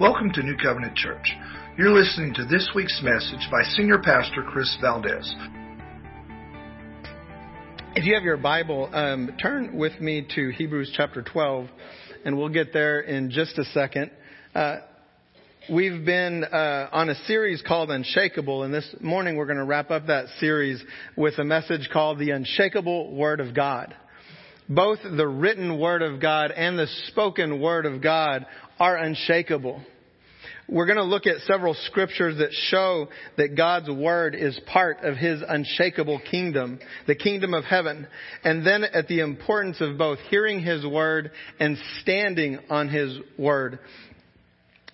Welcome to New Covenant Church. You're listening to this week's message by Senior Pastor Chris Valdez. If you have your Bible, um, turn with me to Hebrews chapter 12, and we'll get there in just a second. Uh, we've been uh, on a series called Unshakable, and this morning we're going to wrap up that series with a message called The Unshakable Word of God. Both the written Word of God and the spoken Word of God are unshakable. We're going to look at several scriptures that show that God's Word is part of His unshakable kingdom, the kingdom of heaven. And then at the importance of both hearing His Word and standing on His Word.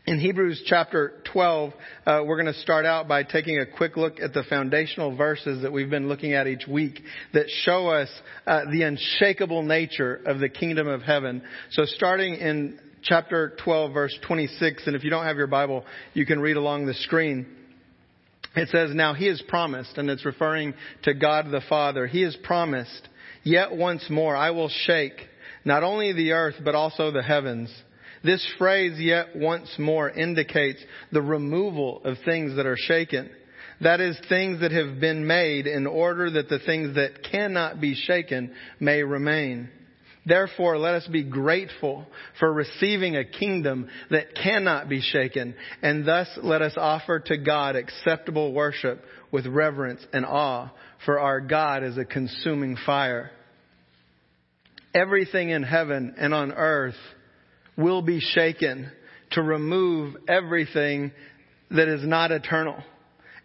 In Hebrews chapter 12, uh, we're going to start out by taking a quick look at the foundational verses that we've been looking at each week that show us uh, the unshakable nature of the kingdom of heaven. So starting in chapter 12, verse 26. And if you don't have your Bible, you can read along the screen. It says, Now he has promised, and it's referring to God the Father. He has promised, Yet once more I will shake not only the earth, but also the heavens. This phrase, yet once more, indicates the removal of things that are shaken. That is, things that have been made in order that the things that cannot be shaken may remain. Therefore, let us be grateful for receiving a kingdom that cannot be shaken, and thus let us offer to God acceptable worship with reverence and awe, for our God is a consuming fire. Everything in heaven and on earth will be shaken to remove everything that is not eternal,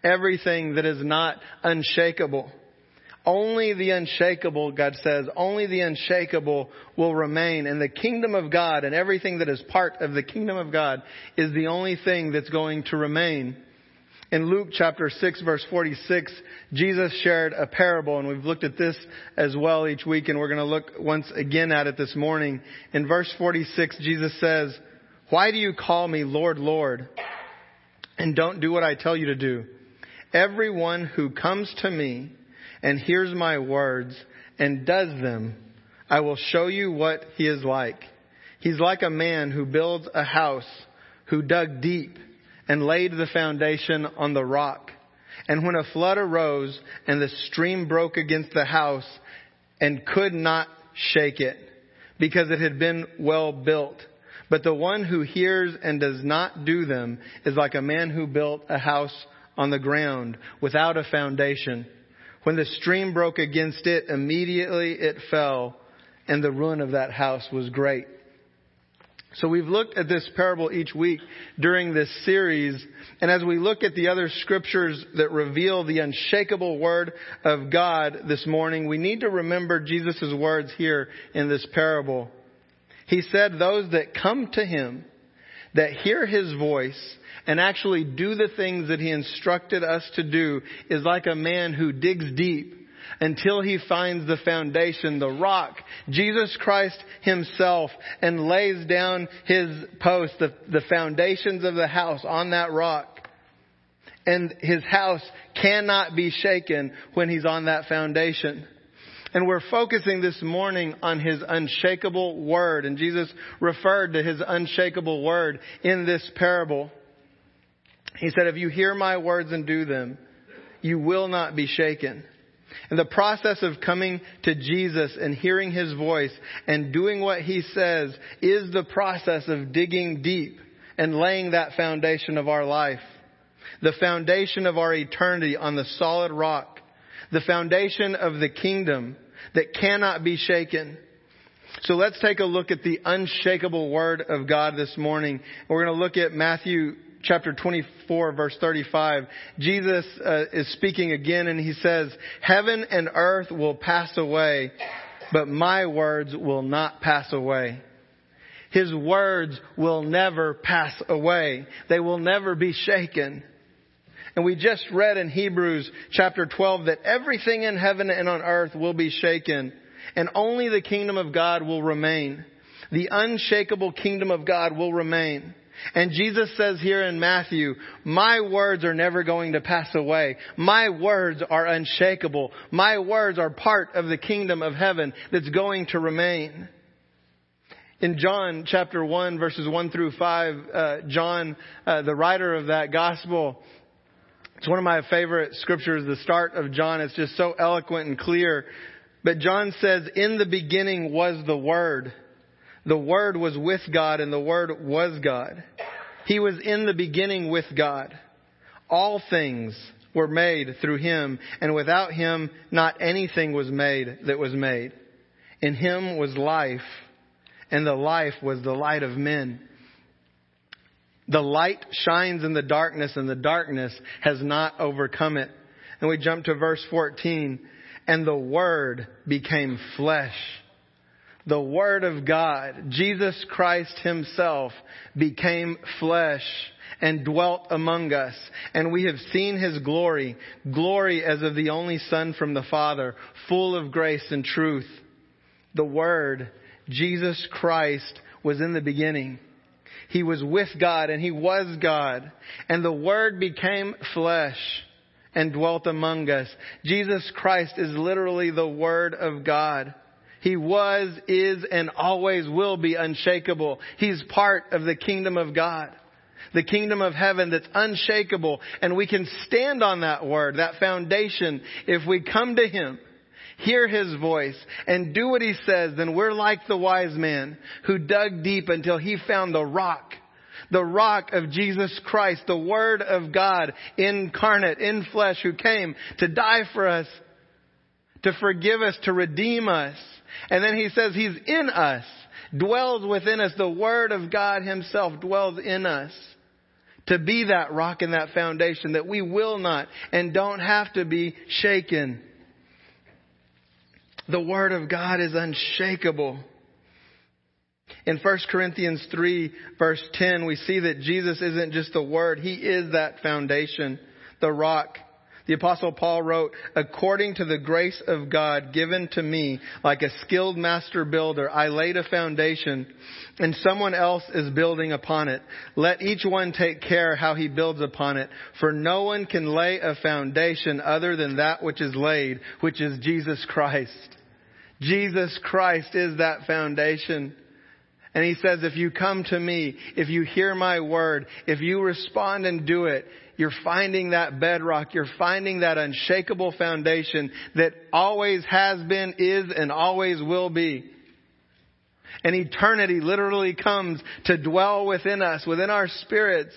everything that is not unshakable. Only the unshakable, God says, only the unshakable will remain. And the kingdom of God and everything that is part of the kingdom of God is the only thing that's going to remain. In Luke chapter 6 verse 46, Jesus shared a parable and we've looked at this as well each week and we're going to look once again at it this morning. In verse 46, Jesus says, Why do you call me Lord, Lord, and don't do what I tell you to do? Everyone who comes to me and hears my words and does them, I will show you what he is like. He's like a man who builds a house, who dug deep and laid the foundation on the rock. And when a flood arose and the stream broke against the house and could not shake it because it had been well built. But the one who hears and does not do them is like a man who built a house on the ground without a foundation. When the stream broke against it, immediately it fell, and the ruin of that house was great. So we've looked at this parable each week during this series, and as we look at the other scriptures that reveal the unshakable word of God this morning, we need to remember Jesus' words here in this parable. He said, those that come to Him, that hear His voice, and actually do the things that he instructed us to do is like a man who digs deep until he finds the foundation, the rock, Jesus Christ himself, and lays down his post, the, the foundations of the house on that rock. And his house cannot be shaken when he's on that foundation. And we're focusing this morning on his unshakable word. And Jesus referred to his unshakable word in this parable. He said, if you hear my words and do them, you will not be shaken. And the process of coming to Jesus and hearing his voice and doing what he says is the process of digging deep and laying that foundation of our life. The foundation of our eternity on the solid rock. The foundation of the kingdom that cannot be shaken. So let's take a look at the unshakable word of God this morning. We're going to look at Matthew chapter 24 verse 35, Jesus uh, is speaking again and he says, heaven and earth will pass away, but my words will not pass away. His words will never pass away. They will never be shaken. And we just read in Hebrews chapter 12 that everything in heaven and on earth will be shaken and only the kingdom of God will remain. The unshakable kingdom of God will remain. And Jesus says here in Matthew, my words are never going to pass away. My words are unshakable. My words are part of the kingdom of heaven that's going to remain. In John chapter 1 verses 1 through 5, uh, John, uh, the writer of that gospel, it's one of my favorite scriptures, the start of John. It's just so eloquent and clear. But John says, in the beginning was the Word. The Word was with God and the Word was God. He was in the beginning with God. All things were made through Him and without Him not anything was made that was made. In Him was life and the life was the light of men. The light shines in the darkness and the darkness has not overcome it. And we jump to verse 14. And the Word became flesh. The Word of God, Jesus Christ Himself, became flesh and dwelt among us. And we have seen His glory, glory as of the only Son from the Father, full of grace and truth. The Word Jesus Christ was in the beginning. He was with God and He was God. And the Word became flesh and dwelt among us. Jesus Christ is literally the Word of God. He was, is, and always will be unshakable. He's part of the kingdom of God. The kingdom of heaven that's unshakable. And we can stand on that word, that foundation, if we come to Him hear his voice, and do what he says, then we're like the wise man who dug deep until he found the rock. The rock of Jesus Christ, the Word of God incarnate in flesh who came to die for us, to forgive us, to redeem us. And then he says he's in us, dwells within us. The Word of God himself dwells in us to be that rock and that foundation that we will not and don't have to be shaken. The Word of God is unshakable. In 1 Corinthians 3 verse 10, we see that Jesus isn't just the Word, He is that foundation, the rock. The apostle Paul wrote, according to the grace of God given to me, like a skilled master builder, I laid a foundation and someone else is building upon it. Let each one take care how he builds upon it, for no one can lay a foundation other than that which is laid, which is Jesus Christ. Jesus Christ is that foundation. And he says, if you come to me, if you hear my word, if you respond and do it, you're finding that bedrock, you're finding that unshakable foundation that always has been, is, and always will be. And eternity literally comes to dwell within us, within our spirits,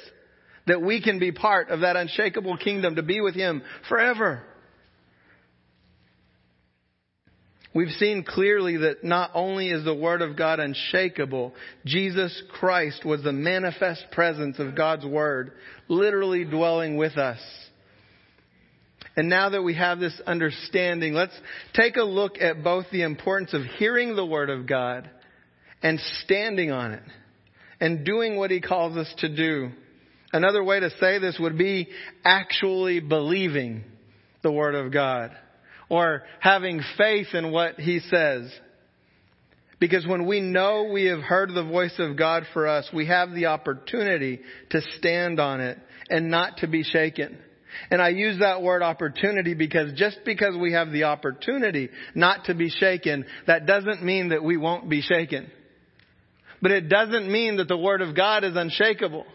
that we can be part of that unshakable kingdom, to be with Him forever. We've seen clearly that not only is the Word of God unshakable, Jesus Christ was the manifest presence of God's Word, literally dwelling with us. And now that we have this understanding, let's take a look at both the importance of hearing the Word of God and standing on it and doing what He calls us to do. Another way to say this would be actually believing the Word of God or having faith in what he says. Because when we know we have heard the voice of God for us, we have the opportunity to stand on it and not to be shaken. And I use that word opportunity because just because we have the opportunity not to be shaken, that doesn't mean that we won't be shaken. But it doesn't mean that the Word of God is unshakable.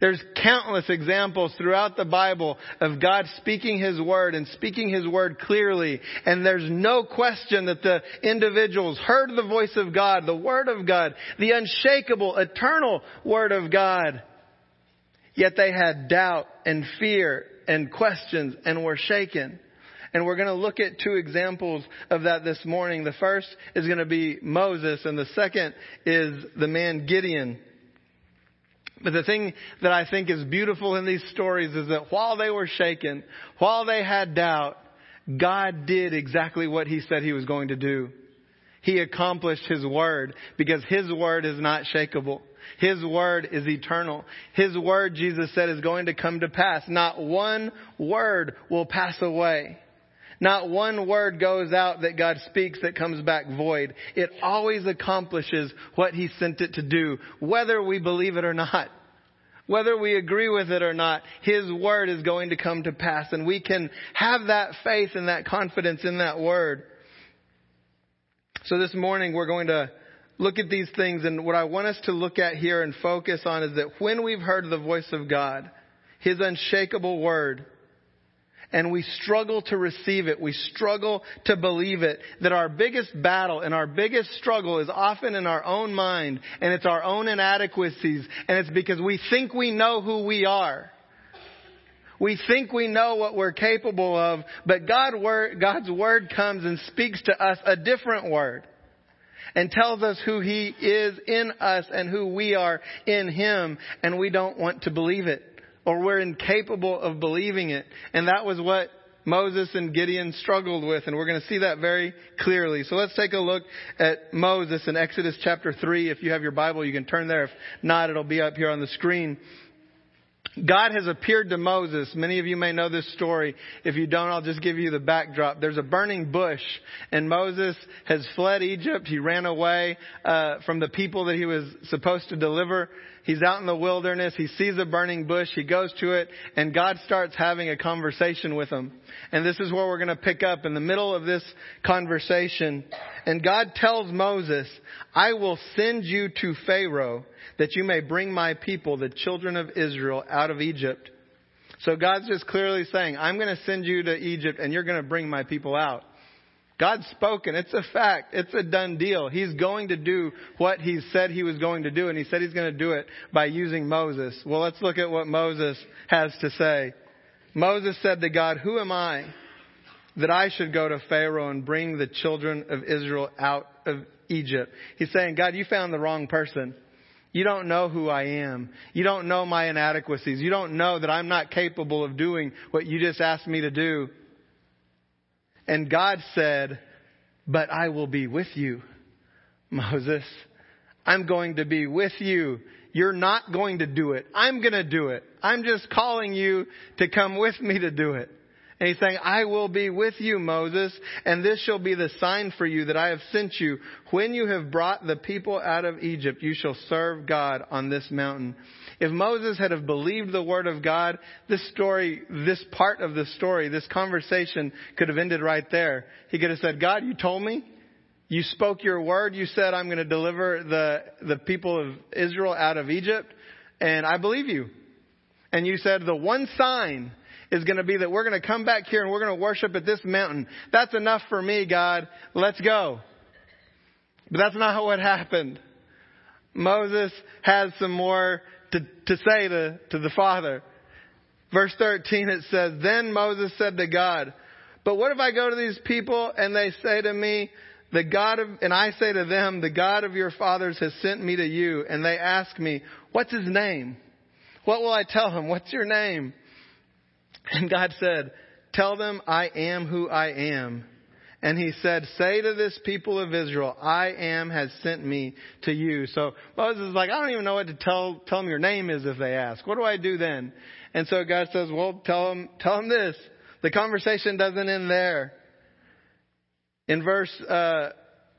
There's countless examples throughout the Bible of God speaking His Word and speaking His Word clearly. And there's no question that the individuals heard the voice of God, the Word of God, the unshakable, eternal Word of God. Yet they had doubt and fear and questions and were shaken. And we're going to look at two examples of that this morning. The first is going to be Moses and the second is the man Gideon. But the thing that I think is beautiful in these stories is that while they were shaken, while they had doubt, God did exactly what He said He was going to do. He accomplished His word because His word is not shakable. His word is eternal. His word, Jesus said, is going to come to pass. Not one word will pass away. Not one word goes out that God speaks that comes back void. It always accomplishes what He sent it to do, whether we believe it or not. Whether we agree with it or not, His Word is going to come to pass and we can have that faith and that confidence in that Word. So this morning we're going to look at these things, and what I want us to look at here and focus on is that when we've heard the voice of God, His unshakable word, and we struggle to receive it, we struggle to believe it, that our biggest battle and our biggest struggle is often in our own mind, and it's our own inadequacies, and it's because we think we know who we are. We think we know what we're capable of, but God word, God's word comes and speaks to us a different word and tells us who He is in us and who we are in Him, and we don't want to believe it, or we're incapable of believing it. And that was what Moses and Gideon struggled with, and we're going to see that very clearly. So let's take a look at Moses in Exodus chapter 3. If you have your Bible, you can turn there. If not, it'll be up here on the screen. God has appeared to Moses. Many of you may know this story. If you don't, I'll just give you the backdrop. There's a burning bush, and Moses has fled Egypt. He ran away uh, from the people that he was supposed to deliver. He's out in the wilderness. He sees a burning bush. He goes to it, and God starts having a conversation with him. And this is where we're going to pick up in the middle of this conversation. And God tells Moses, I will send you to Pharaoh that you may bring my people, the children of Israel, out of Egypt. So God's just clearly saying, I'm going to send you to Egypt and you're going to bring my people out. God's spoken. It's a fact. It's a done deal. He's going to do what he said he was going to do, and he said he's going to do it by using Moses. Well, let's look at what Moses has to say. Moses said to God, Who am I that I should go to Pharaoh and bring the children of Israel out of Egypt? He's saying, God, you found the wrong person. You don't know who I am. You don't know my inadequacies. You don't know that I'm not capable of doing what you just asked me to do. And God said, But I will be with you, Moses. I'm going to be with you. You're not going to do it. I'm going to do it. I'm just calling you to come with me to do it. And he's saying, I will be with you, Moses, and this shall be the sign for you that I have sent you. When you have brought the people out of Egypt, you shall serve God on this mountain. If Moses had have believed the word of God, this story, this part of the story, this conversation could have ended right there. He could have said, God, you told me. You spoke your word. You said, I'm going to deliver the, the people of Israel out of Egypt. And I believe you. And you said, the one sign is going to be that we're going to come back here and we're going to worship at this mountain. That's enough for me, God. Let's go. But that's not what happened. Moses has some more to, to say to, to the Father. Verse 13 it says, Then Moses said to God, But what if I go to these people and they say to me, the God of, and I say to them, the God of your fathers has sent me to you, and they ask me, what's his name? What will I tell him? What's your name? And God said, Tell them I am who I am. And he said, Say to this people of Israel, I am has sent me to you. So Moses is like, I don't even know what to tell, tell them your name is if they ask. What do I do then? And so God says, Well, tell them, tell them this. The conversation doesn't end there. In verse uh,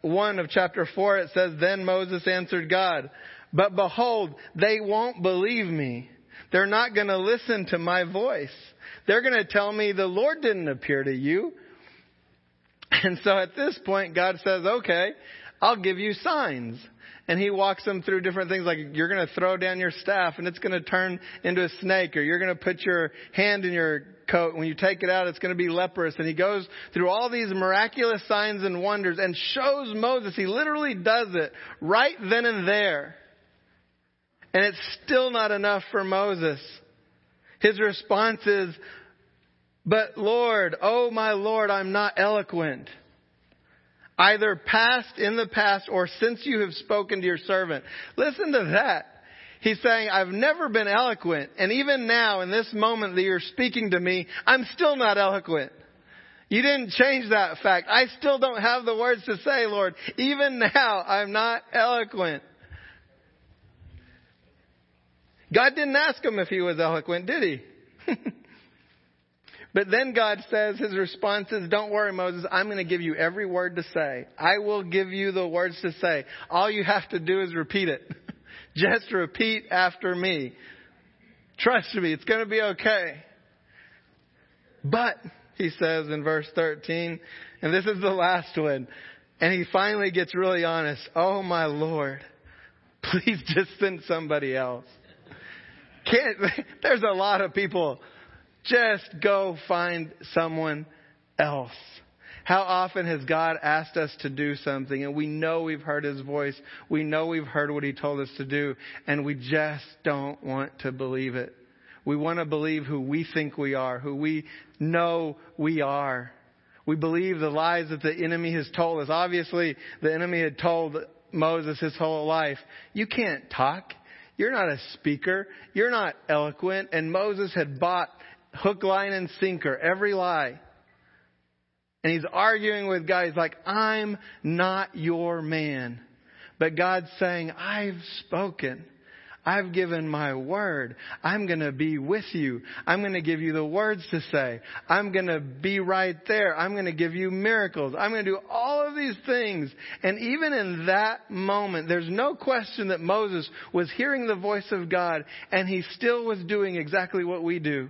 1 of chapter 4, it says, Then Moses answered God, But behold, they won't believe me. They're not going to listen to my voice. They're going to tell me the Lord didn't appear to you. And so at this point, God says, okay, I'll give you signs. And he walks them through different things like you're going to throw down your staff and it's going to turn into a snake or you're going to put your hand in your coat. When you take it out, it's going to be leprous. And he goes through all these miraculous signs and wonders and shows Moses. He literally does it right then and there. And it's still not enough for Moses. His response is, But Lord, oh my Lord, I'm not eloquent. Either past, in the past, or since you have spoken to your servant. Listen to that. He's saying, I've never been eloquent. And even now, in this moment that you're speaking to me, I'm still not eloquent. You didn't change that fact. I still don't have the words to say, Lord. Even now, I'm not eloquent. God didn't ask him if he was eloquent, did he? but then God says, his response is, Don't worry, Moses, I'm going to give you every word to say. I will give you the words to say. All you have to do is repeat it. Just repeat after me. Trust me, it's going to be okay. But, he says in verse 13, and this is the last one, And he finally gets really honest. Oh my Lord, please just send somebody else. Can't, there's a lot of people. Just go find someone else. How often has God asked us to do something and we know we've heard His voice, we know we've heard what He told us to do, and we just don't want to believe it. We want to believe who we think we are, who we know we are. We believe the lies that the enemy has told us. Obviously, the enemy had told Moses his whole life, you can't talk. You're not a speaker. You're not eloquent. And Moses had bought hook, line, and sinker every lie. And he's arguing with God. He's like, I'm not your man. But God's saying, I've spoken. I've given my word. I'm going to be with you. I'm going to give you the words to say. I'm going to be right there. I'm going to give you miracles. I'm going to do all of these things. And even in that moment, there's no question that Moses was hearing the voice of God and he still was doing exactly what we do.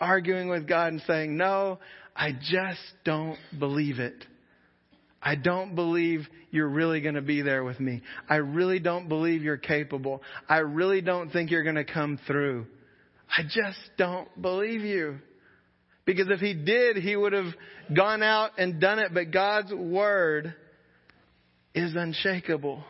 Arguing with God and saying, no, I just don't believe it. I don't believe you're really going to be there with me. I really don't believe you're capable. I really don't think you're going to come through. I just don't believe you. Because if he did, he would have gone out and done it. But God's word is unshakable.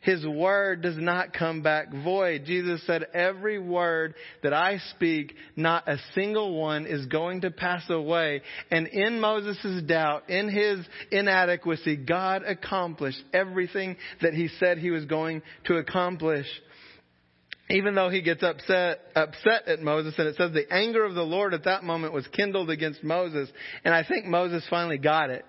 His word does not come back void. Jesus said, every word that I speak, not a single one is going to pass away. And in Moses' doubt, in his inadequacy, God accomplished everything that he said he was going to accomplish even though he gets upset upset at Moses and it says the anger of the Lord at that moment was kindled against Moses and I think Moses finally got it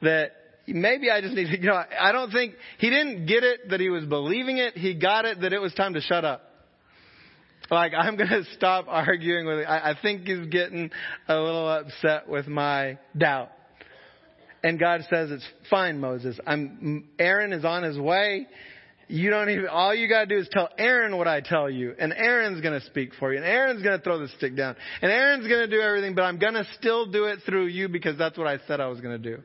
that maybe I just need to, you know, I don't think, he didn't get it that he was believing it. He got it that it was time to shut up. Like, I'm going to stop arguing with, I, I think he's getting a little upset with my doubt. And God says, it's fine, Moses. I'm, Aaron is on his way. You don't even, all you gotta do is tell Aaron what I tell you. And Aaron's gonna speak for you. And Aaron's gonna throw the stick down. And Aaron's gonna do everything, but I'm gonna still do it through you because that's what I said I was gonna do.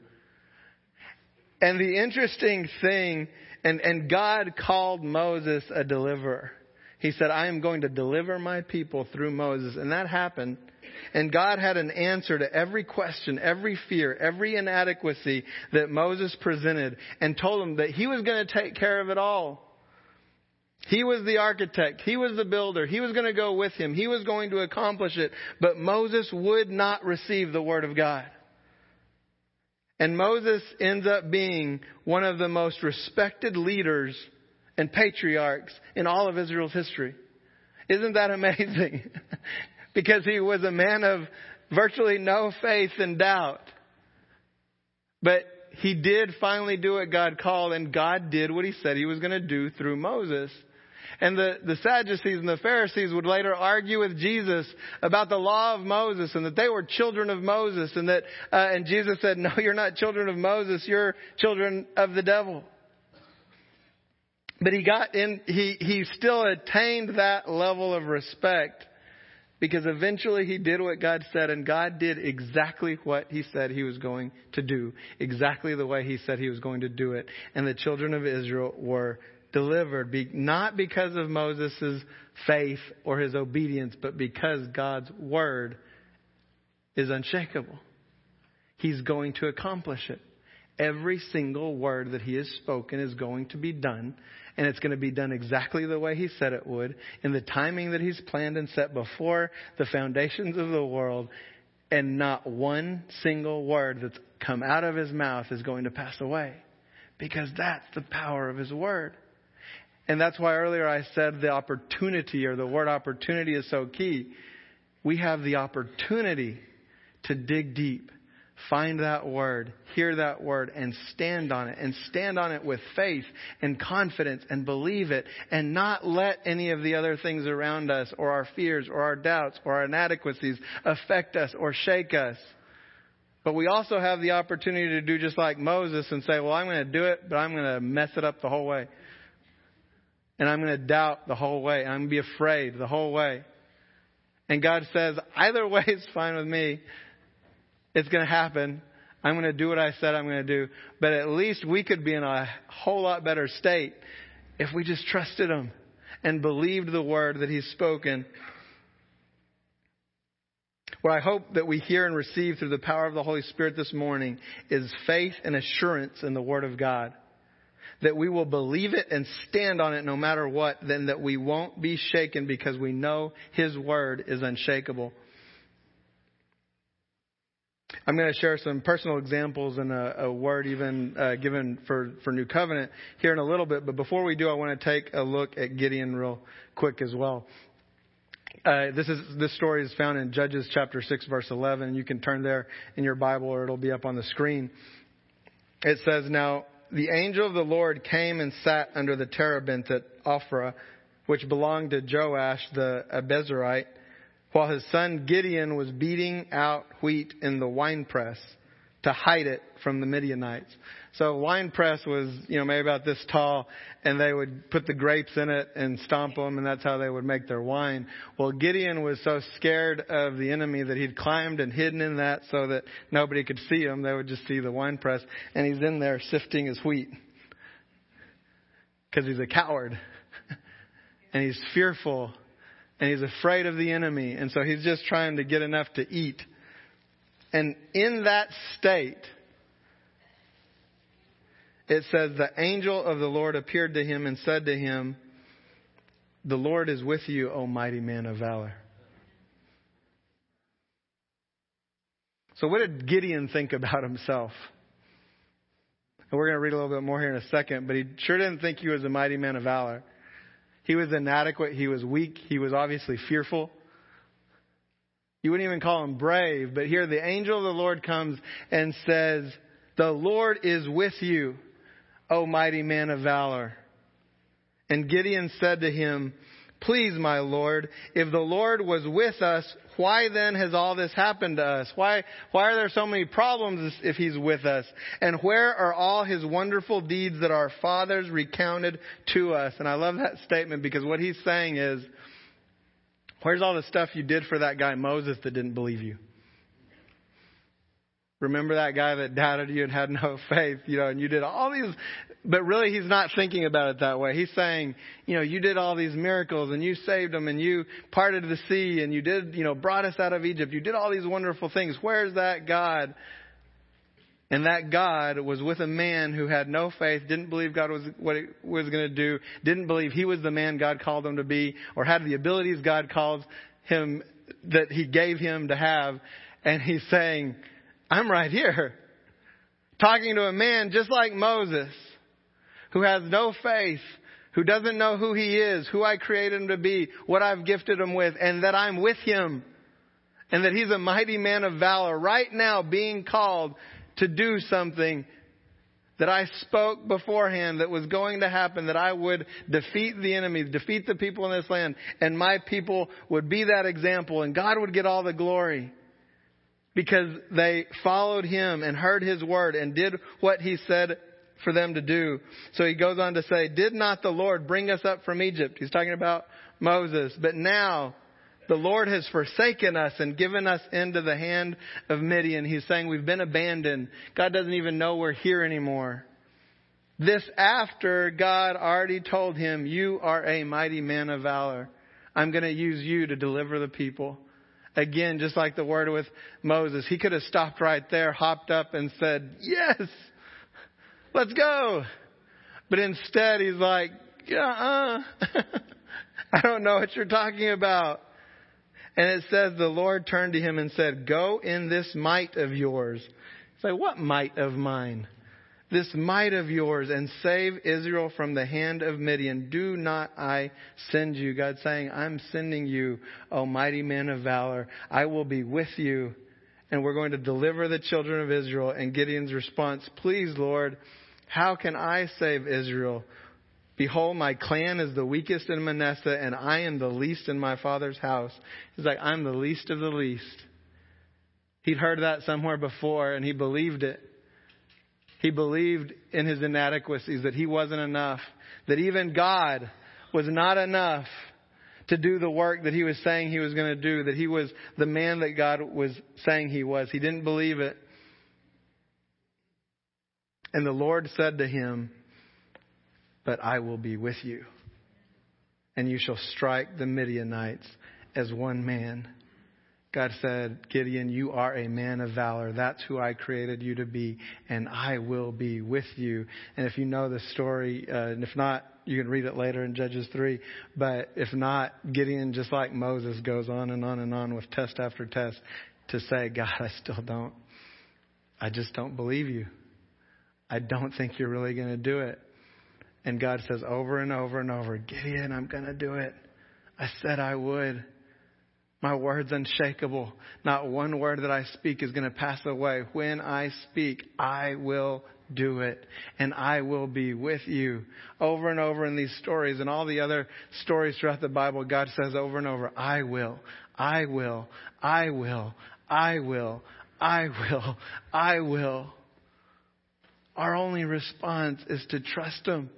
And the interesting thing, and, and God called Moses a deliverer. He said, I am going to deliver my people through Moses. And that happened. And God had an answer to every question, every fear, every inadequacy that Moses presented and told him that he was going to take care of it all. He was the architect. He was the builder. He was going to go with him. He was going to accomplish it. But Moses would not receive the word of God. And Moses ends up being one of the most respected leaders and patriarchs in all of Israel's history. Isn't that amazing? because he was a man of virtually no faith and doubt. But he did finally do what God called, and God did what he said he was going to do through Moses. And the, the Sadducees and the Pharisees would later argue with Jesus about the law of Moses and that they were children of Moses and that, uh, and Jesus said, no, you're not children of Moses, you're children of the devil. But he got in, he, he still attained that level of respect because eventually he did what God said and God did exactly what he said he was going to do. Exactly the way he said he was going to do it. And the children of Israel were delivered, not because of Moses' faith or his obedience, but because God's word is unshakable. He's going to accomplish it. Every single word that he has spoken is going to be done, and it's going to be done exactly the way he said it would, in the timing that he's planned and set before the foundations of the world, and not one single word that's come out of his mouth is going to pass away. Because that's the power of his word. And that's why earlier I said the opportunity or the word opportunity is so key. We have the opportunity to dig deep, find that word, hear that word, and stand on it. And stand on it with faith and confidence and believe it and not let any of the other things around us or our fears or our doubts or our inadequacies affect us or shake us. But we also have the opportunity to do just like Moses and say, well, I'm going to do it, but I'm going to mess it up the whole way and I'm going to doubt the whole way. I'm going to be afraid the whole way. And God says, either way is fine with me. It's going to happen. I'm going to do what I said I'm going to do. But at least we could be in a whole lot better state if we just trusted Him and believed the word that He's spoken. What I hope that we hear and receive through the power of the Holy Spirit this morning is faith and assurance in the Word of God. That we will believe it and stand on it no matter what, then that we won't be shaken because we know His Word is unshakable. I'm going to share some personal examples and a, a word even uh, given for, for New Covenant here in a little bit. But before we do, I want to take a look at Gideon real quick as well. Uh, this is this story is found in Judges chapter six, verse eleven. You can turn there in your Bible, or it'll be up on the screen. It says, "Now the angel of the Lord came and sat under the terebinth at Ophrah, which belonged to Joash the Abiezrite." while his son Gideon was beating out wheat in the winepress to hide it from the Midianites. So wine press was, you know, maybe about this tall, and they would put the grapes in it and stomp them, and that's how they would make their wine. Well, Gideon was so scared of the enemy that he'd climbed and hidden in that so that nobody could see him. They would just see the wine press, and he's in there sifting his wheat because he's a coward, and he's fearful and he's afraid of the enemy. And so he's just trying to get enough to eat. And in that state, it says, the angel of the Lord appeared to him and said to him, The Lord is with you, O mighty man of valor. So, what did Gideon think about himself? And we're going to read a little bit more here in a second, but he sure didn't think he was a mighty man of valor. He was inadequate. He was weak. He was obviously fearful. You wouldn't even call him brave, but here the angel of the Lord comes and says, The Lord is with you, O mighty man of valor. And Gideon said to him, Please, my Lord, if the Lord was with us, why then has all this happened to us? Why, why are there so many problems if He's with us? And where are all His wonderful deeds that our fathers recounted to us? And I love that statement because what He's saying is, where's all the stuff you did for that guy Moses that didn't believe you? Remember that guy that doubted you and had no faith, you know, and you did all these, but really he's not thinking about it that way. He's saying, you know, you did all these miracles and you saved them and you parted the sea and you did, you know, brought us out of Egypt. You did all these wonderful things. Where's that God? And that God was with a man who had no faith, didn't believe God was what he was going to do, didn't believe he was the man God called him to be, or had the abilities God called him, that he gave him to have. And he's saying, I'm right here talking to a man just like Moses who has no faith, who doesn't know who he is, who I created him to be, what I've gifted him with, and that I'm with him. And that he's a mighty man of valor right now being called to do something that I spoke beforehand that was going to happen, that I would defeat the enemy, defeat the people in this land, and my people would be that example, and God would get all the glory because they followed him and heard his word and did what he said for them to do. So he goes on to say, Did not the Lord bring us up from Egypt? He's talking about Moses. But now the Lord has forsaken us and given us into the hand of Midian. He's saying we've been abandoned. God doesn't even know we're here anymore. This after God already told him, You are a mighty man of valor. I'm going to use you to deliver the people. Again, just like the word with Moses, he could have stopped right there, hopped up and said, Yes, let's go. But instead, he's like, Uh-uh. I don't know what you're talking about. And it says, The Lord turned to him and said, Go in this might of yours. It's like, What might of mine? This might of yours and save Israel from the hand of Midian. Do not I send you? God saying, I'm sending you, O mighty man of valor. I will be with you and we're going to deliver the children of Israel. And Gideon's response, please Lord, how can I save Israel? Behold, my clan is the weakest in Manasseh and I am the least in my father's house. He's like, I'm the least of the least. He'd heard that somewhere before and he believed it. He believed in his inadequacies, that he wasn't enough, that even God was not enough to do the work that he was saying he was going to do, that he was the man that God was saying he was. He didn't believe it. And the Lord said to him, But I will be with you, and you shall strike the Midianites as one man. God said, Gideon, you are a man of valor. That's who I created you to be, and I will be with you. And if you know the story, uh, and if not, you can read it later in Judges 3. But if not, Gideon, just like Moses, goes on and on and on with test after test to say, God, I still don't. I just don't believe you. I don't think you're really going to do it. And God says over and over and over, Gideon, I'm going to do it. I said I would. My word's unshakable. Not one word that I speak is going to pass away. When I speak, I will do it and I will be with you. Over and over in these stories and all the other stories throughout the Bible, God says over and over, I will, I will, I will, I will, I will, I will. Our only response is to trust Him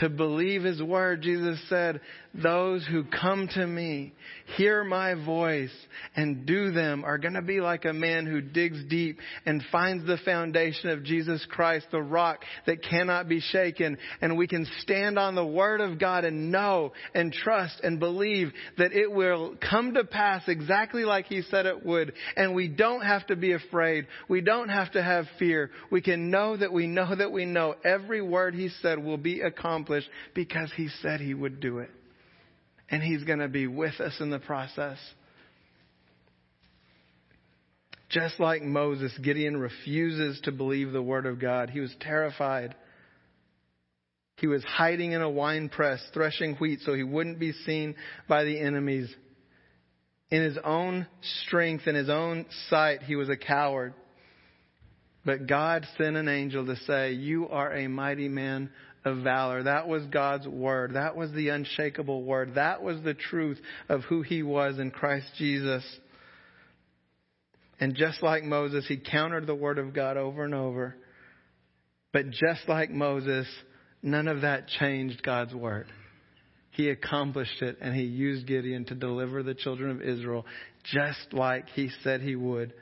to believe his word. Jesus said, those who come to me, hear my voice, and do them are going to be like a man who digs deep and finds the foundation of Jesus Christ, the rock that cannot be shaken. And we can stand on the word of God and know and trust and believe that it will come to pass exactly like he said it would. And we don't have to be afraid. We don't have to have fear. We can know that we know that we know every word he said will be accomplished because he said he would do it and He's going to be with us in the process. Just like Moses, Gideon refuses to believe the word of God. He was terrified. He was hiding in a wine press, threshing wheat so he wouldn't be seen by the enemies. In his own strength, in his own sight, he was a coward. But God sent an angel to say, You are a mighty man of valor. That was God's word. That was the unshakable word. That was the truth of who he was in Christ Jesus. And just like Moses, he countered the word of God over and over. But just like Moses, none of that changed God's word. He accomplished it and he used Gideon to deliver the children of Israel just like he said he would.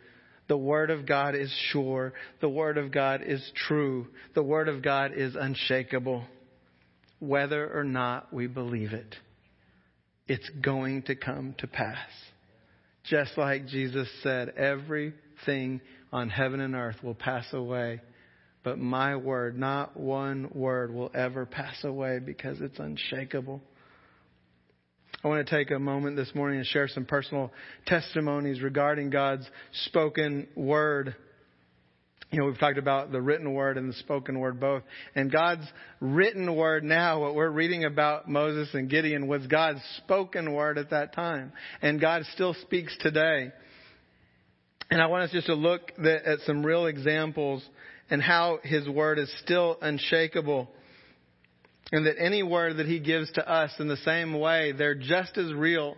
The Word of God is sure. The Word of God is true. The Word of God is unshakable. Whether or not we believe it, it's going to come to pass. Just like Jesus said, everything on heaven and earth will pass away, but my word, not one word, will ever pass away because it's unshakable. I want to take a moment this morning and share some personal testimonies regarding God's spoken word. You know, we've talked about the written word and the spoken word both. And God's written word now, what we're reading about Moses and Gideon, was God's spoken word at that time. And God still speaks today. And I want us just to look at some real examples and how His word is still unshakable. And that any word that he gives to us in the same way, they're just as real.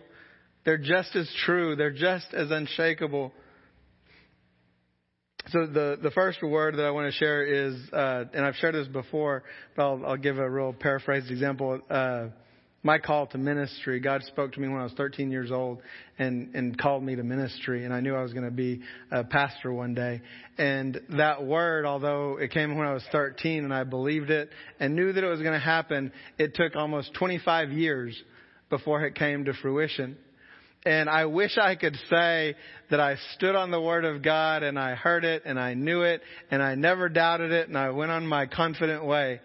They're just as true. They're just as unshakable. So the, the first word that I want to share is, uh, and I've shared this before, but I'll, I'll give a real paraphrased example. Uh, my call to ministry. God spoke to me when I was 13 years old and, and called me to ministry. And I knew I was going to be a pastor one day. And that word, although it came when I was 13 and I believed it and knew that it was going to happen, it took almost 25 years before it came to fruition. And I wish I could say that I stood on the Word of God and I heard it and I knew it and I never doubted it and I went on my confident way.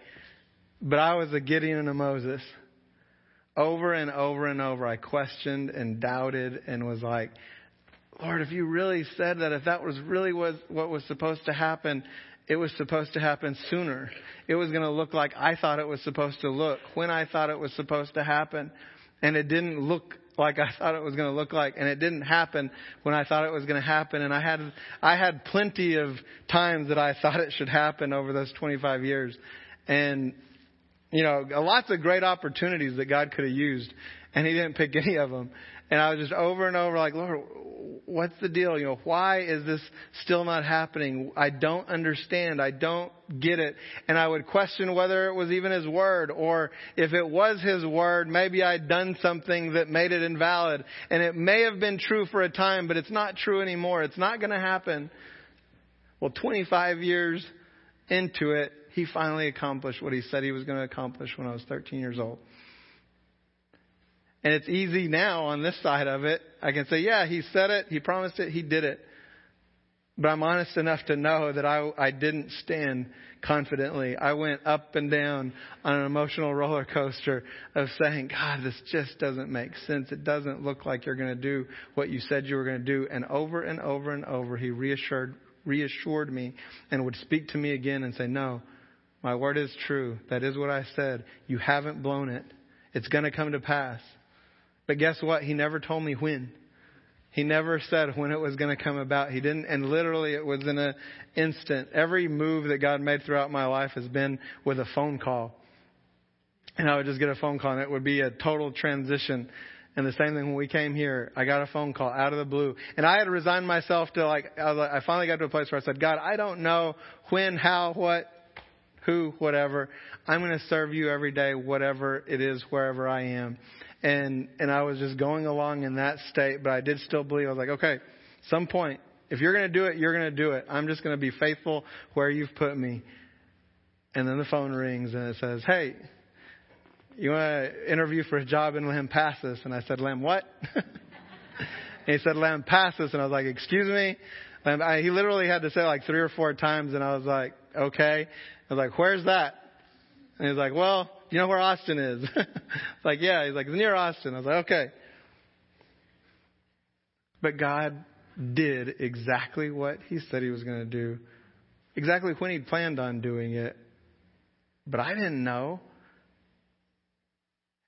But I was a Gideon and a Moses. Over and over and over, I questioned and doubted and was like, Lord, if you really said that, if that was really was what was supposed to happen, it was supposed to happen sooner. It was going to look like I thought it was supposed to look, when I thought it was supposed to happen. And it didn't look like I thought it was going to look like, and it didn't happen when I thought it was going to happen. And I had, I had plenty of times that I thought it should happen over those 25 years. And you know, lots of great opportunities that God could have used, and He didn't pick any of them. And I was just over and over like, Lord, what's the deal? You know, why is this still not happening? I don't understand. I don't get it. And I would question whether it was even His Word, or if it was His Word, maybe I'd done something that made it invalid. And it may have been true for a time, but it's not true anymore. It's not going to happen. Well, 25 years into it, he finally accomplished what he said he was going to accomplish when I was 13 years old. And it's easy now on this side of it. I can say, yeah, he said it, he promised it, he did it. But I'm honest enough to know that I, I didn't stand confidently. I went up and down on an emotional roller coaster of saying, God, this just doesn't make sense. It doesn't look like you're going to do what you said you were going to do. And over and over and over, he reassured, reassured me and would speak to me again and say, no, my word is true. That is what I said. You haven't blown it. It's going to come to pass. But guess what? He never told me when. He never said when it was going to come about. He didn't, and literally it was in an instant. Every move that God made throughout my life has been with a phone call. And I would just get a phone call and it would be a total transition. And the same thing when we came here, I got a phone call out of the blue. And I had resigned myself to like, I, like, I finally got to a place where I said, God, I don't know when, how, what, who, whatever. I'm going to serve you every day, whatever it is, wherever I am. And, and I was just going along in that state, but I did still believe. I was like, okay, some point, if you're going to do it, you're going to do it. I'm just going to be faithful where you've put me. And then the phone rings and it says, hey, you want to interview for a job in Lampasas? And I said, Lamb, what? and he said, Lampasas. And I was like, excuse me? And I, he literally had to say like three or four times. And I was like, okay. I was like, where's that? And he's like, well, you know where Austin is? it's like, yeah. He's like, it's near Austin. I was like, okay. But God did exactly what he said he was going to do, exactly when he planned on doing it. But I didn't know.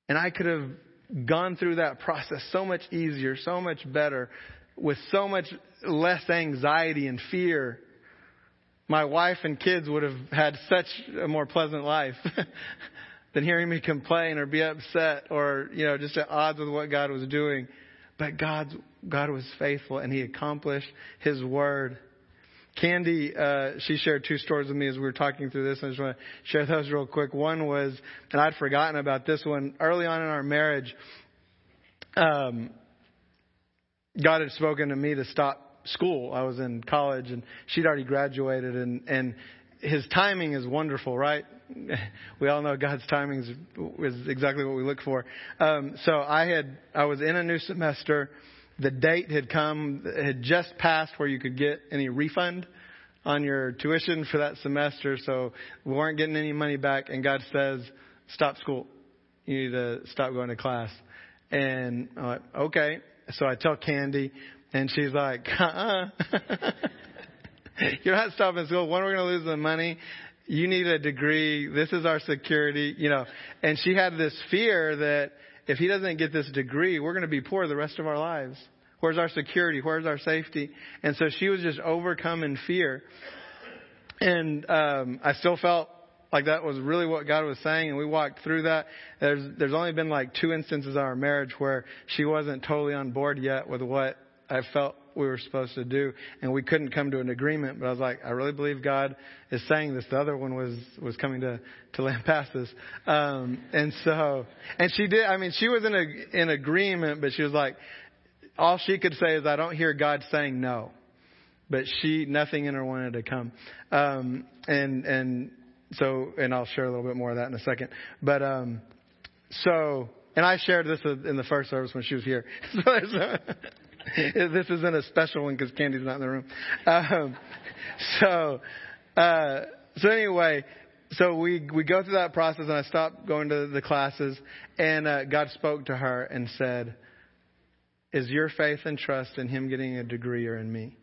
And I could have gone through that process so much easier, so much better, with so much less anxiety and fear my wife and kids would have had such a more pleasant life than hearing me complain or be upset or, you know, just at odds with what God was doing. But God, God was faithful and He accomplished His word. Candy, uh, she shared two stories with me as we were talking through this. I just want to share those real quick. One was, and I'd forgotten about this one, early on in our marriage, um, God had spoken to me to stop school. I was in college and she'd already graduated and, and his timing is wonderful, right? We all know God's timing is, is exactly what we look for. Um, so I had, I was in a new semester. The date had come, had just passed where you could get any refund on your tuition for that semester. So we weren't getting any money back. And God says, stop school. You need to stop going to class. And I'm like, okay. So I tell Candy, and she's like, uh-uh. You're not stopping school. When are we're going to lose the money, you need a degree. This is our security, you know. And she had this fear that if he doesn't get this degree, we're going to be poor the rest of our lives. Where's our security? Where's our safety? And so she was just overcome in fear. And um, I still felt like that was really what God was saying, and we walked through that. There's there's only been like two instances in our marriage where she wasn't totally on board yet with what I felt we were supposed to do, and we couldn't come to an agreement. But I was like, I really believe God is saying this. The other one was was coming to to Lampasas, um, and so and she did. I mean, she was in a in agreement, but she was like, all she could say is, I don't hear God saying no. But she, nothing in her wanted to come, um, and and so, and I'll share a little bit more of that in a second. But um, so, and I shared this in the first service when she was here. This isn't a special one because Candy's not in the room. Um, so, uh, so anyway, so we we go through that process, and I stopped going to the classes, and uh, God spoke to her and said, "Is your faith and trust in Him getting a degree or in me?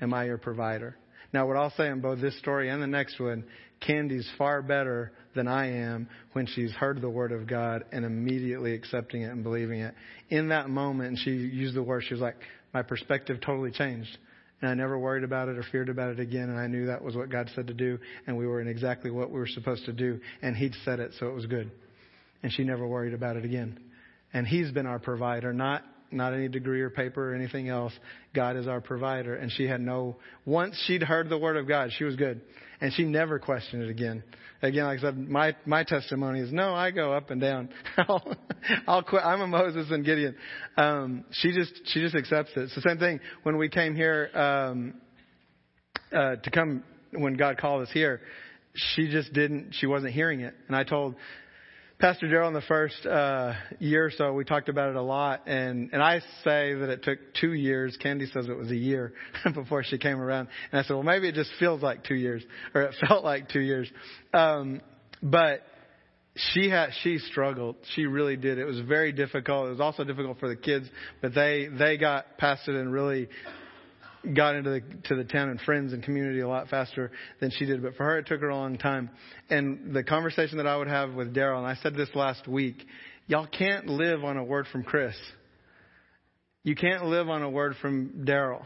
Am I your provider?" Now, what I'll say in both this story and the next one, Candy's far better than I am when she's heard the word of God and immediately accepting it and believing it. In that moment, and she used the word, she was like, my perspective totally changed. And I never worried about it or feared about it again. And I knew that was what God said to do. And we were in exactly what we were supposed to do. And He'd said it, so it was good. And she never worried about it again. And He's been our provider, not not any degree or paper or anything else. God is our provider. And she had no, once she'd heard the word of God, she was good. And she never questioned it again. Again, like I said, my, my testimony is no, I go up and down. I'll, I'll quit. I'm a Moses and Gideon. Um, she just, she just accepts it. It's the same thing when we came here, um, uh, to come when God called us here, she just didn't, she wasn't hearing it. And I told Pastor Daryl in the first uh, year or so, we talked about it a lot, and and I say that it took two years. Candy says it was a year before she came around, and I said, well, maybe it just feels like two years, or it felt like two years. Um, but she had she struggled. She really did. It was very difficult. It was also difficult for the kids, but they they got past it and really got into the to the town and friends and community a lot faster than she did. But for her, it took her a long time. And the conversation that I would have with Daryl, and I said this last week, y'all can't live on a word from Chris. You can't live on a word from Daryl.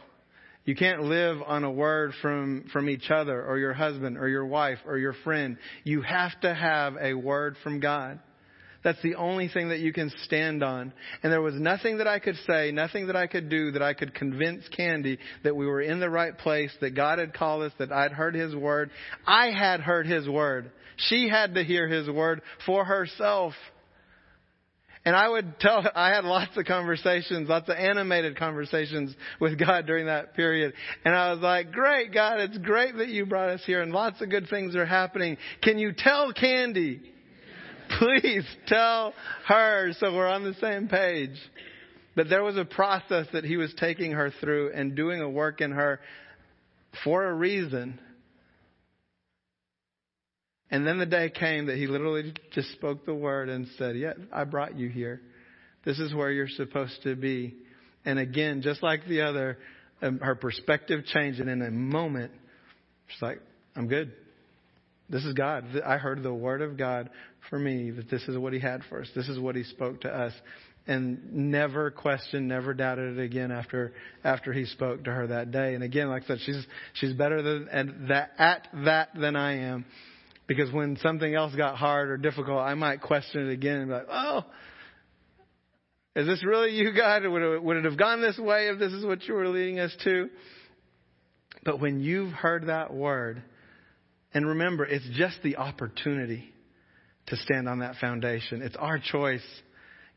You can't live on a word from, from each other or your husband or your wife or your friend. You have to have a word from God. That's the only thing that you can stand on. And there was nothing that I could say, nothing that I could do that I could convince Candy that we were in the right place, that God had called us, that I'd heard His word. I had heard His word. She had to hear His word for herself. And I would tell, I had lots of conversations, lots of animated conversations with God during that period. And I was like, great God, it's great that you brought us here and lots of good things are happening. Can you tell Candy? Please tell her so we're on the same page. But there was a process that he was taking her through and doing a work in her for a reason. And then the day came that he literally just spoke the word and said, Yeah, I brought you here. This is where you're supposed to be. And again, just like the other, um, her perspective changed. And in a moment, she's like, I'm good. This is God. I heard the word of God for me that this is what He had for us. This is what He spoke to us. And never questioned, never doubted it again after after He spoke to her that day. And again, like I said, she's she's better than at that, at that than I am. Because when something else got hard or difficult, I might question it again and be like, oh, is this really you, God? Would it, would it have gone this way if this is what you were leading us to? But when you've heard that word, and remember, it's just the opportunity to stand on that foundation. It's our choice.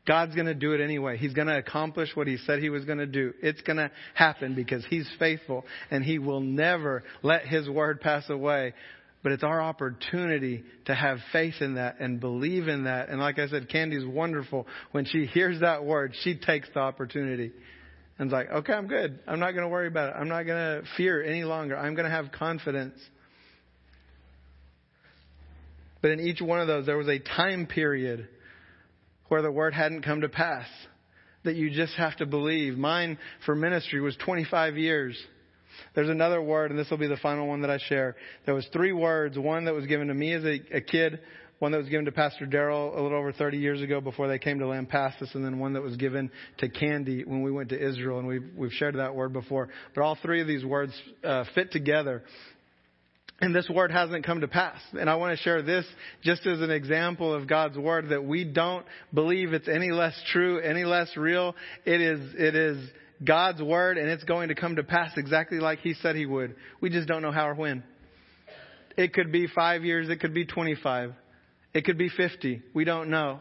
God's going to do it anyway. He's going to accomplish what He said He was going to do. It's going to happen because He's faithful and He will never let His word pass away. But it's our opportunity to have faith in that and believe in that. And like I said, Candy's wonderful. When she hears that word, she takes the opportunity and is like, okay, I'm good. I'm not going to worry about it. I'm not going to fear any longer. I'm going to have confidence. But in each one of those, there was a time period where the word hadn't come to pass that you just have to believe. Mine for ministry was 25 years. There's another word, and this will be the final one that I share. There was three words. One that was given to me as a, a kid, one that was given to Pastor Daryl a little over 30 years ago before they came to Lampasas, and then one that was given to Candy when we went to Israel, and we've, we've shared that word before. But all three of these words uh, fit together and this word hasn't come to pass. And I want to share this just as an example of God's word that we don't believe it's any less true, any less real. It is, it is God's word and it's going to come to pass exactly like He said He would. We just don't know how or when. It could be five years, it could be 25, it could be 50. We don't know.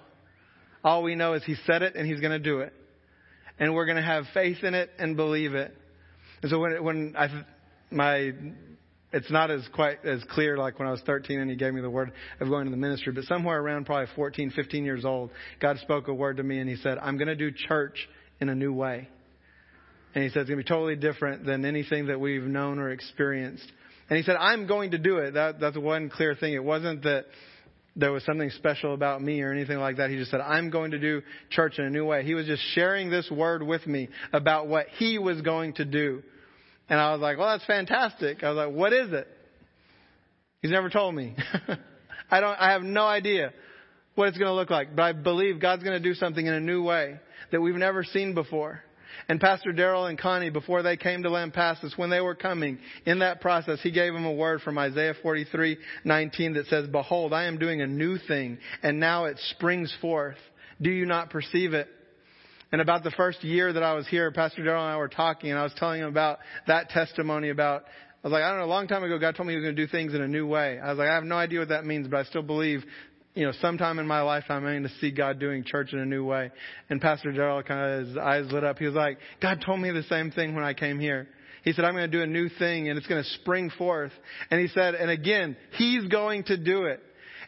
All we know is He said it and He's going to do it. And we're going to have faith in it and believe it. And so when, when I, my it's not as quite as clear like when I was 13 and he gave me the word of going to the ministry, but somewhere around probably 14, 15 years old, God spoke a word to me and he said, I'm going to do church in a new way. And he said, it's going to be totally different than anything that we've known or experienced. And he said, I'm going to do it. That, that's one clear thing. It wasn't that there was something special about me or anything like that. He just said, I'm going to do church in a new way. He was just sharing this word with me about what he was going to do. And I was like, well, that's fantastic. I was like, what is it? He's never told me. I don't, I have no idea what it's going to look like, but I believe God's going to do something in a new way that we've never seen before. And Pastor Daryl and Connie, before they came to Lampasas, when they were coming in that process, he gave them a word from Isaiah 43:19 that says, "Behold, I am doing a new thing, and now it springs forth. Do you not perceive it?" And about the first year that I was here, Pastor Daryl and I were talking, and I was telling him about that testimony about, I was like, I don't know, a long time ago, God told me he was going to do things in a new way. I was like, I have no idea what that means, but I still believe, you know, sometime in my lifetime, I'm going to see God doing church in a new way. And Pastor Daryl kind of, his eyes lit up. He was like, God told me the same thing when I came here. He said, I'm going to do a new thing and it's going to spring forth. And he said, and again, he's going to do it.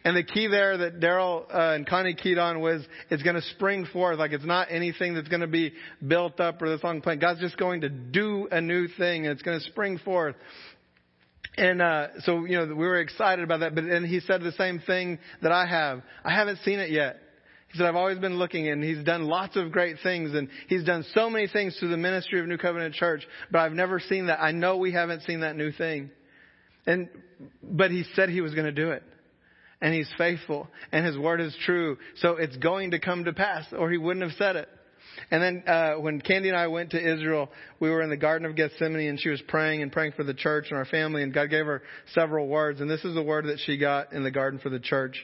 And the key there that Daryl uh, and Connie keyed on was it's going to spring forth. Like it's not anything that's going to be built up or this long plan. God's just going to do a new thing and it's going to spring forth. And uh, so, you know, we were excited about that. But then he said the same thing that I have. I haven't seen it yet. He said, I've always been looking and he's done lots of great things and he's done so many things through the ministry of New Covenant Church, but I've never seen that. I know we haven't seen that new thing. And, but he said he was going to do it. And he's faithful and his word is true. So it's going to come to pass or he wouldn't have said it. And then uh, when Candy and I went to Israel, we were in the Garden of Gethsemane, and she was praying and praying for the church and our family, and God gave her several words. And this is the word that she got in the garden for the church.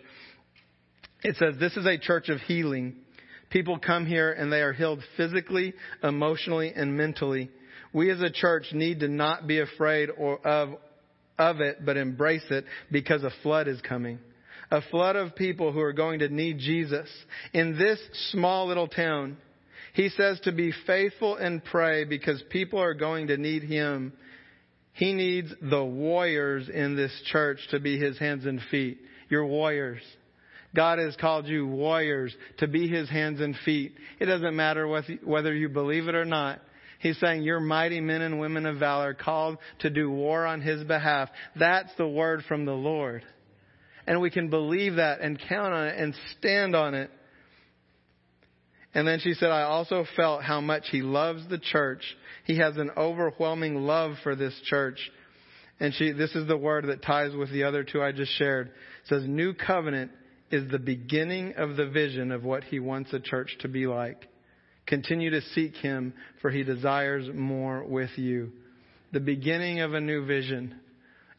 It says, "This is a church of healing. People come here and they are healed physically, emotionally, and mentally. We as a church need to not be afraid or of of it, but embrace it because a flood is coming." A flood of people who are going to need Jesus. In this small little town, he says to be faithful and pray because people are going to need him. He needs the warriors in this church to be his hands and feet. Your warriors. God has called you warriors to be his hands and feet. It doesn't matter whether you believe it or not. He's saying you're mighty men and women of valor called to do war on his behalf. That's the word from the Lord. And we can believe that and count on it and stand on it. And then she said, I also felt how much he loves the church. He has an overwhelming love for this church. And she, this is the word that ties with the other two I just shared. It says, New covenant is the beginning of the vision of what he wants a church to be like. Continue to seek him, for he desires more with you. The beginning of a new vision.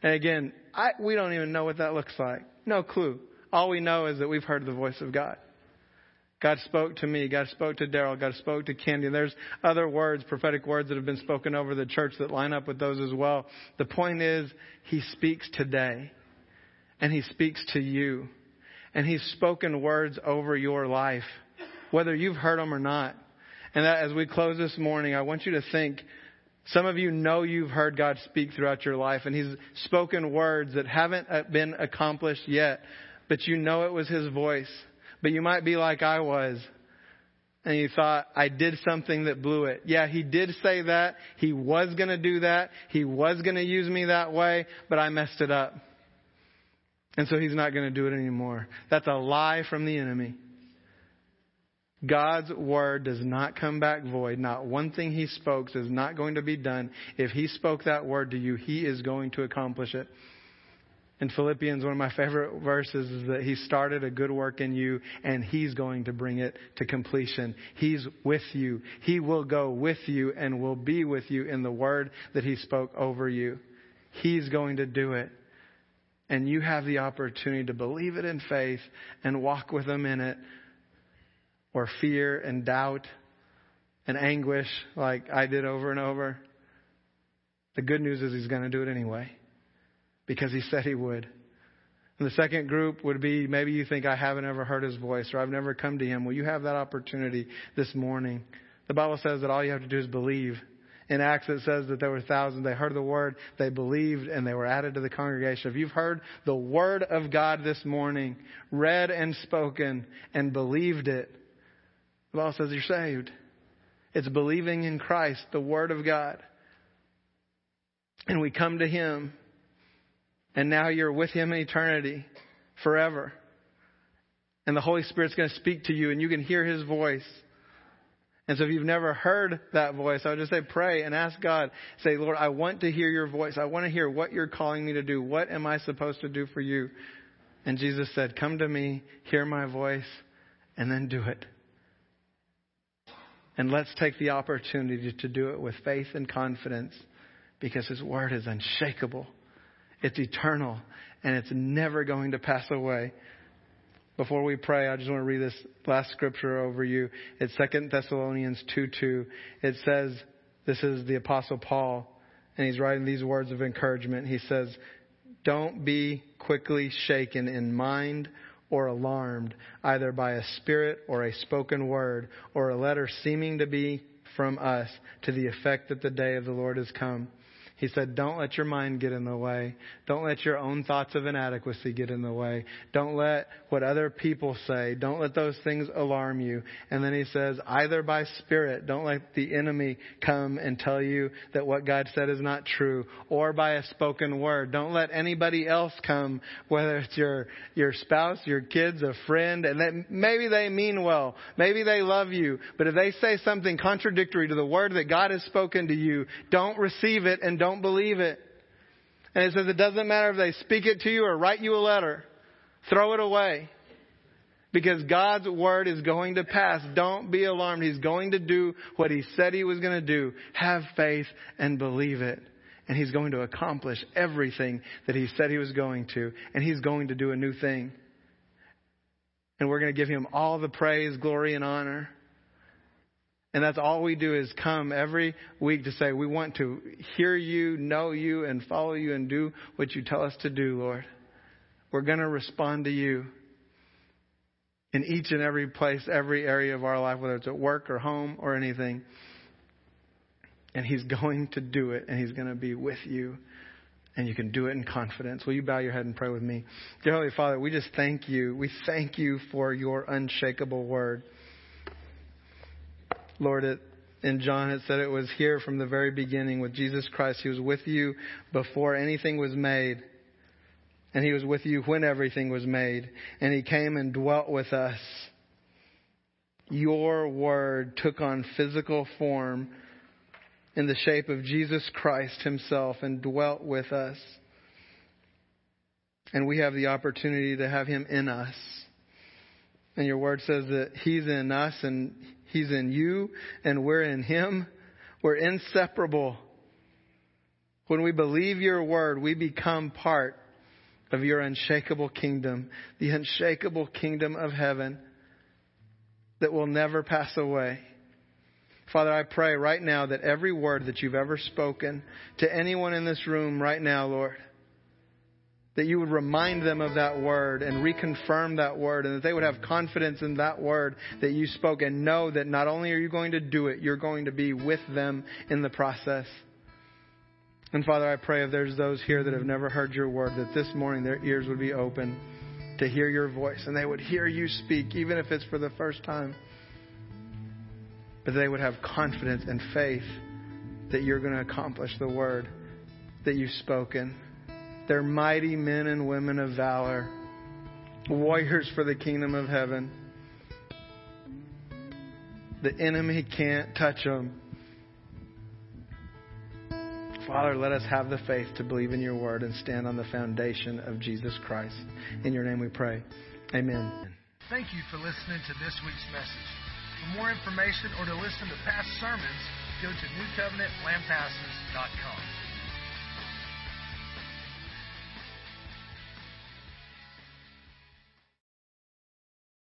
And again, I, we don't even know what that looks like. No clue. All we know is that we've heard the voice of God. God spoke to me. God spoke to Daryl. God spoke to Candy. And there's other words, prophetic words that have been spoken over the church that line up with those as well. The point is, He speaks today. And He speaks to you. And He's spoken words over your life, whether you've heard them or not. And that as we close this morning, I want you to think, some of you know you've heard God speak throughout your life and He's spoken words that haven't uh, been accomplished yet, but you know it was His voice. But you might be like I was. And you thought, I did something that blew it. Yeah, he did say that. He was going to do that. He was going to use me that way, but I messed it up. And so he's not going to do it anymore. That's a lie from the enemy. God's word does not come back void. Not one thing he spoke is not going to be done. If he spoke that word to you, he is going to accomplish it in Philippians, one of my favorite verses is that He started a good work in you and He's going to bring it to completion. He's with you. He will go with you and will be with you in the word that He spoke over you. He's going to do it. And you have the opportunity to believe it in faith and walk with Him in it, or fear and doubt and anguish like I did over and over. The good news is He's going to do it anyway because he said he would. And the second group would be maybe you think I haven't ever heard his voice or I've never come to him. Well, you have that opportunity this morning. The Bible says that all you have to do is believe. In Acts, it says that there were thousands. They heard the word, they believed, and they were added to the congregation. If you've heard the word of God this morning, read and spoken, and believed it, the Bible says you're saved. It's believing in Christ, the word of God. And we come to him and now you're with Him in eternity forever. And the Holy Spirit's going to speak to you and you can hear His voice. And so if you've never heard that voice, I would just say pray and ask God. Say, Lord, I want to hear your voice. I want to hear what you're calling me to do. What am I supposed to do for you? And Jesus said, Come to me, hear my voice, and then do it. And let's take the opportunity to do it with faith and confidence because His word is unshakable. It's eternal and it's never going to pass away. Before we pray, I just want to read this last scripture over you. It's 2 Thessalonians 2 2. It says, this is the Apostle Paul, and he's writing these words of encouragement. He says, Don't be quickly shaken in mind or alarmed, either by a spirit or a spoken word or a letter seeming to be from us to the effect that the day of the Lord has come. He said, Don't let your mind get in the way. Don't let your own thoughts of inadequacy get in the way. Don't let what other people say, don't let those things alarm you. And then he says, Either by spirit, don't let the enemy come and tell you that what God said is not true, or by a spoken word. Don't let anybody else come, whether it's your, your spouse, your kids, a friend, and that maybe they mean well. Maybe they love you. But if they say something contradictory to the word that God has spoken to you, don't receive it and don't don't believe it. And it says it doesn't matter if they speak it to you or write you a letter. Throw it away. Because God's word is going to pass. Don't be alarmed. He's going to do what He said He was going to do. Have faith and believe it. And He's going to accomplish everything that He said He was going to. And He's going to do a new thing. And we're going to give Him all the praise, glory, and honor. And that's all we do is come every week to say, we want to hear you, know you, and follow you and do what you tell us to do, Lord. We're going to respond to you in each and every place, every area of our life, whether it's at work or home or anything. And He's going to do it, and He's going to be with you. And you can do it in confidence. Will you bow your head and pray with me? Dear Holy Father, we just thank you. We thank you for your unshakable word. Lord, it, John it said it was here from the very beginning with Jesus Christ. He was with you before anything was made. And He was with you when everything was made. And He came and dwelt with us. Your word took on physical form in the shape of Jesus Christ Himself and dwelt with us. And we have the opportunity to have Him in us. And your word says that He's in us and He's in you and we're in Him. We're inseparable. When we believe your word, we become part of your unshakable kingdom, the unshakable kingdom of heaven that will never pass away. Father, I pray right now that every word that you've ever spoken to anyone in this room right now, Lord, that you would remind them of that word and reconfirm that word, and that they would have confidence in that word that you spoke and know that not only are you going to do it, you're going to be with them in the process. And Father, I pray if there's those here that have never heard your word, that this morning their ears would be open to hear your voice and they would hear you speak, even if it's for the first time. But they would have confidence and faith that you're going to accomplish the word that you've spoken. They're mighty men and women of valor, warriors for the kingdom of heaven. The enemy can't touch them. Father, let us have the faith to believe in your word and stand on the foundation of Jesus Christ. In your name we pray. Amen. Thank you for listening to this week's message. For more information or to listen to past sermons, go to newcovenantlampasas.com.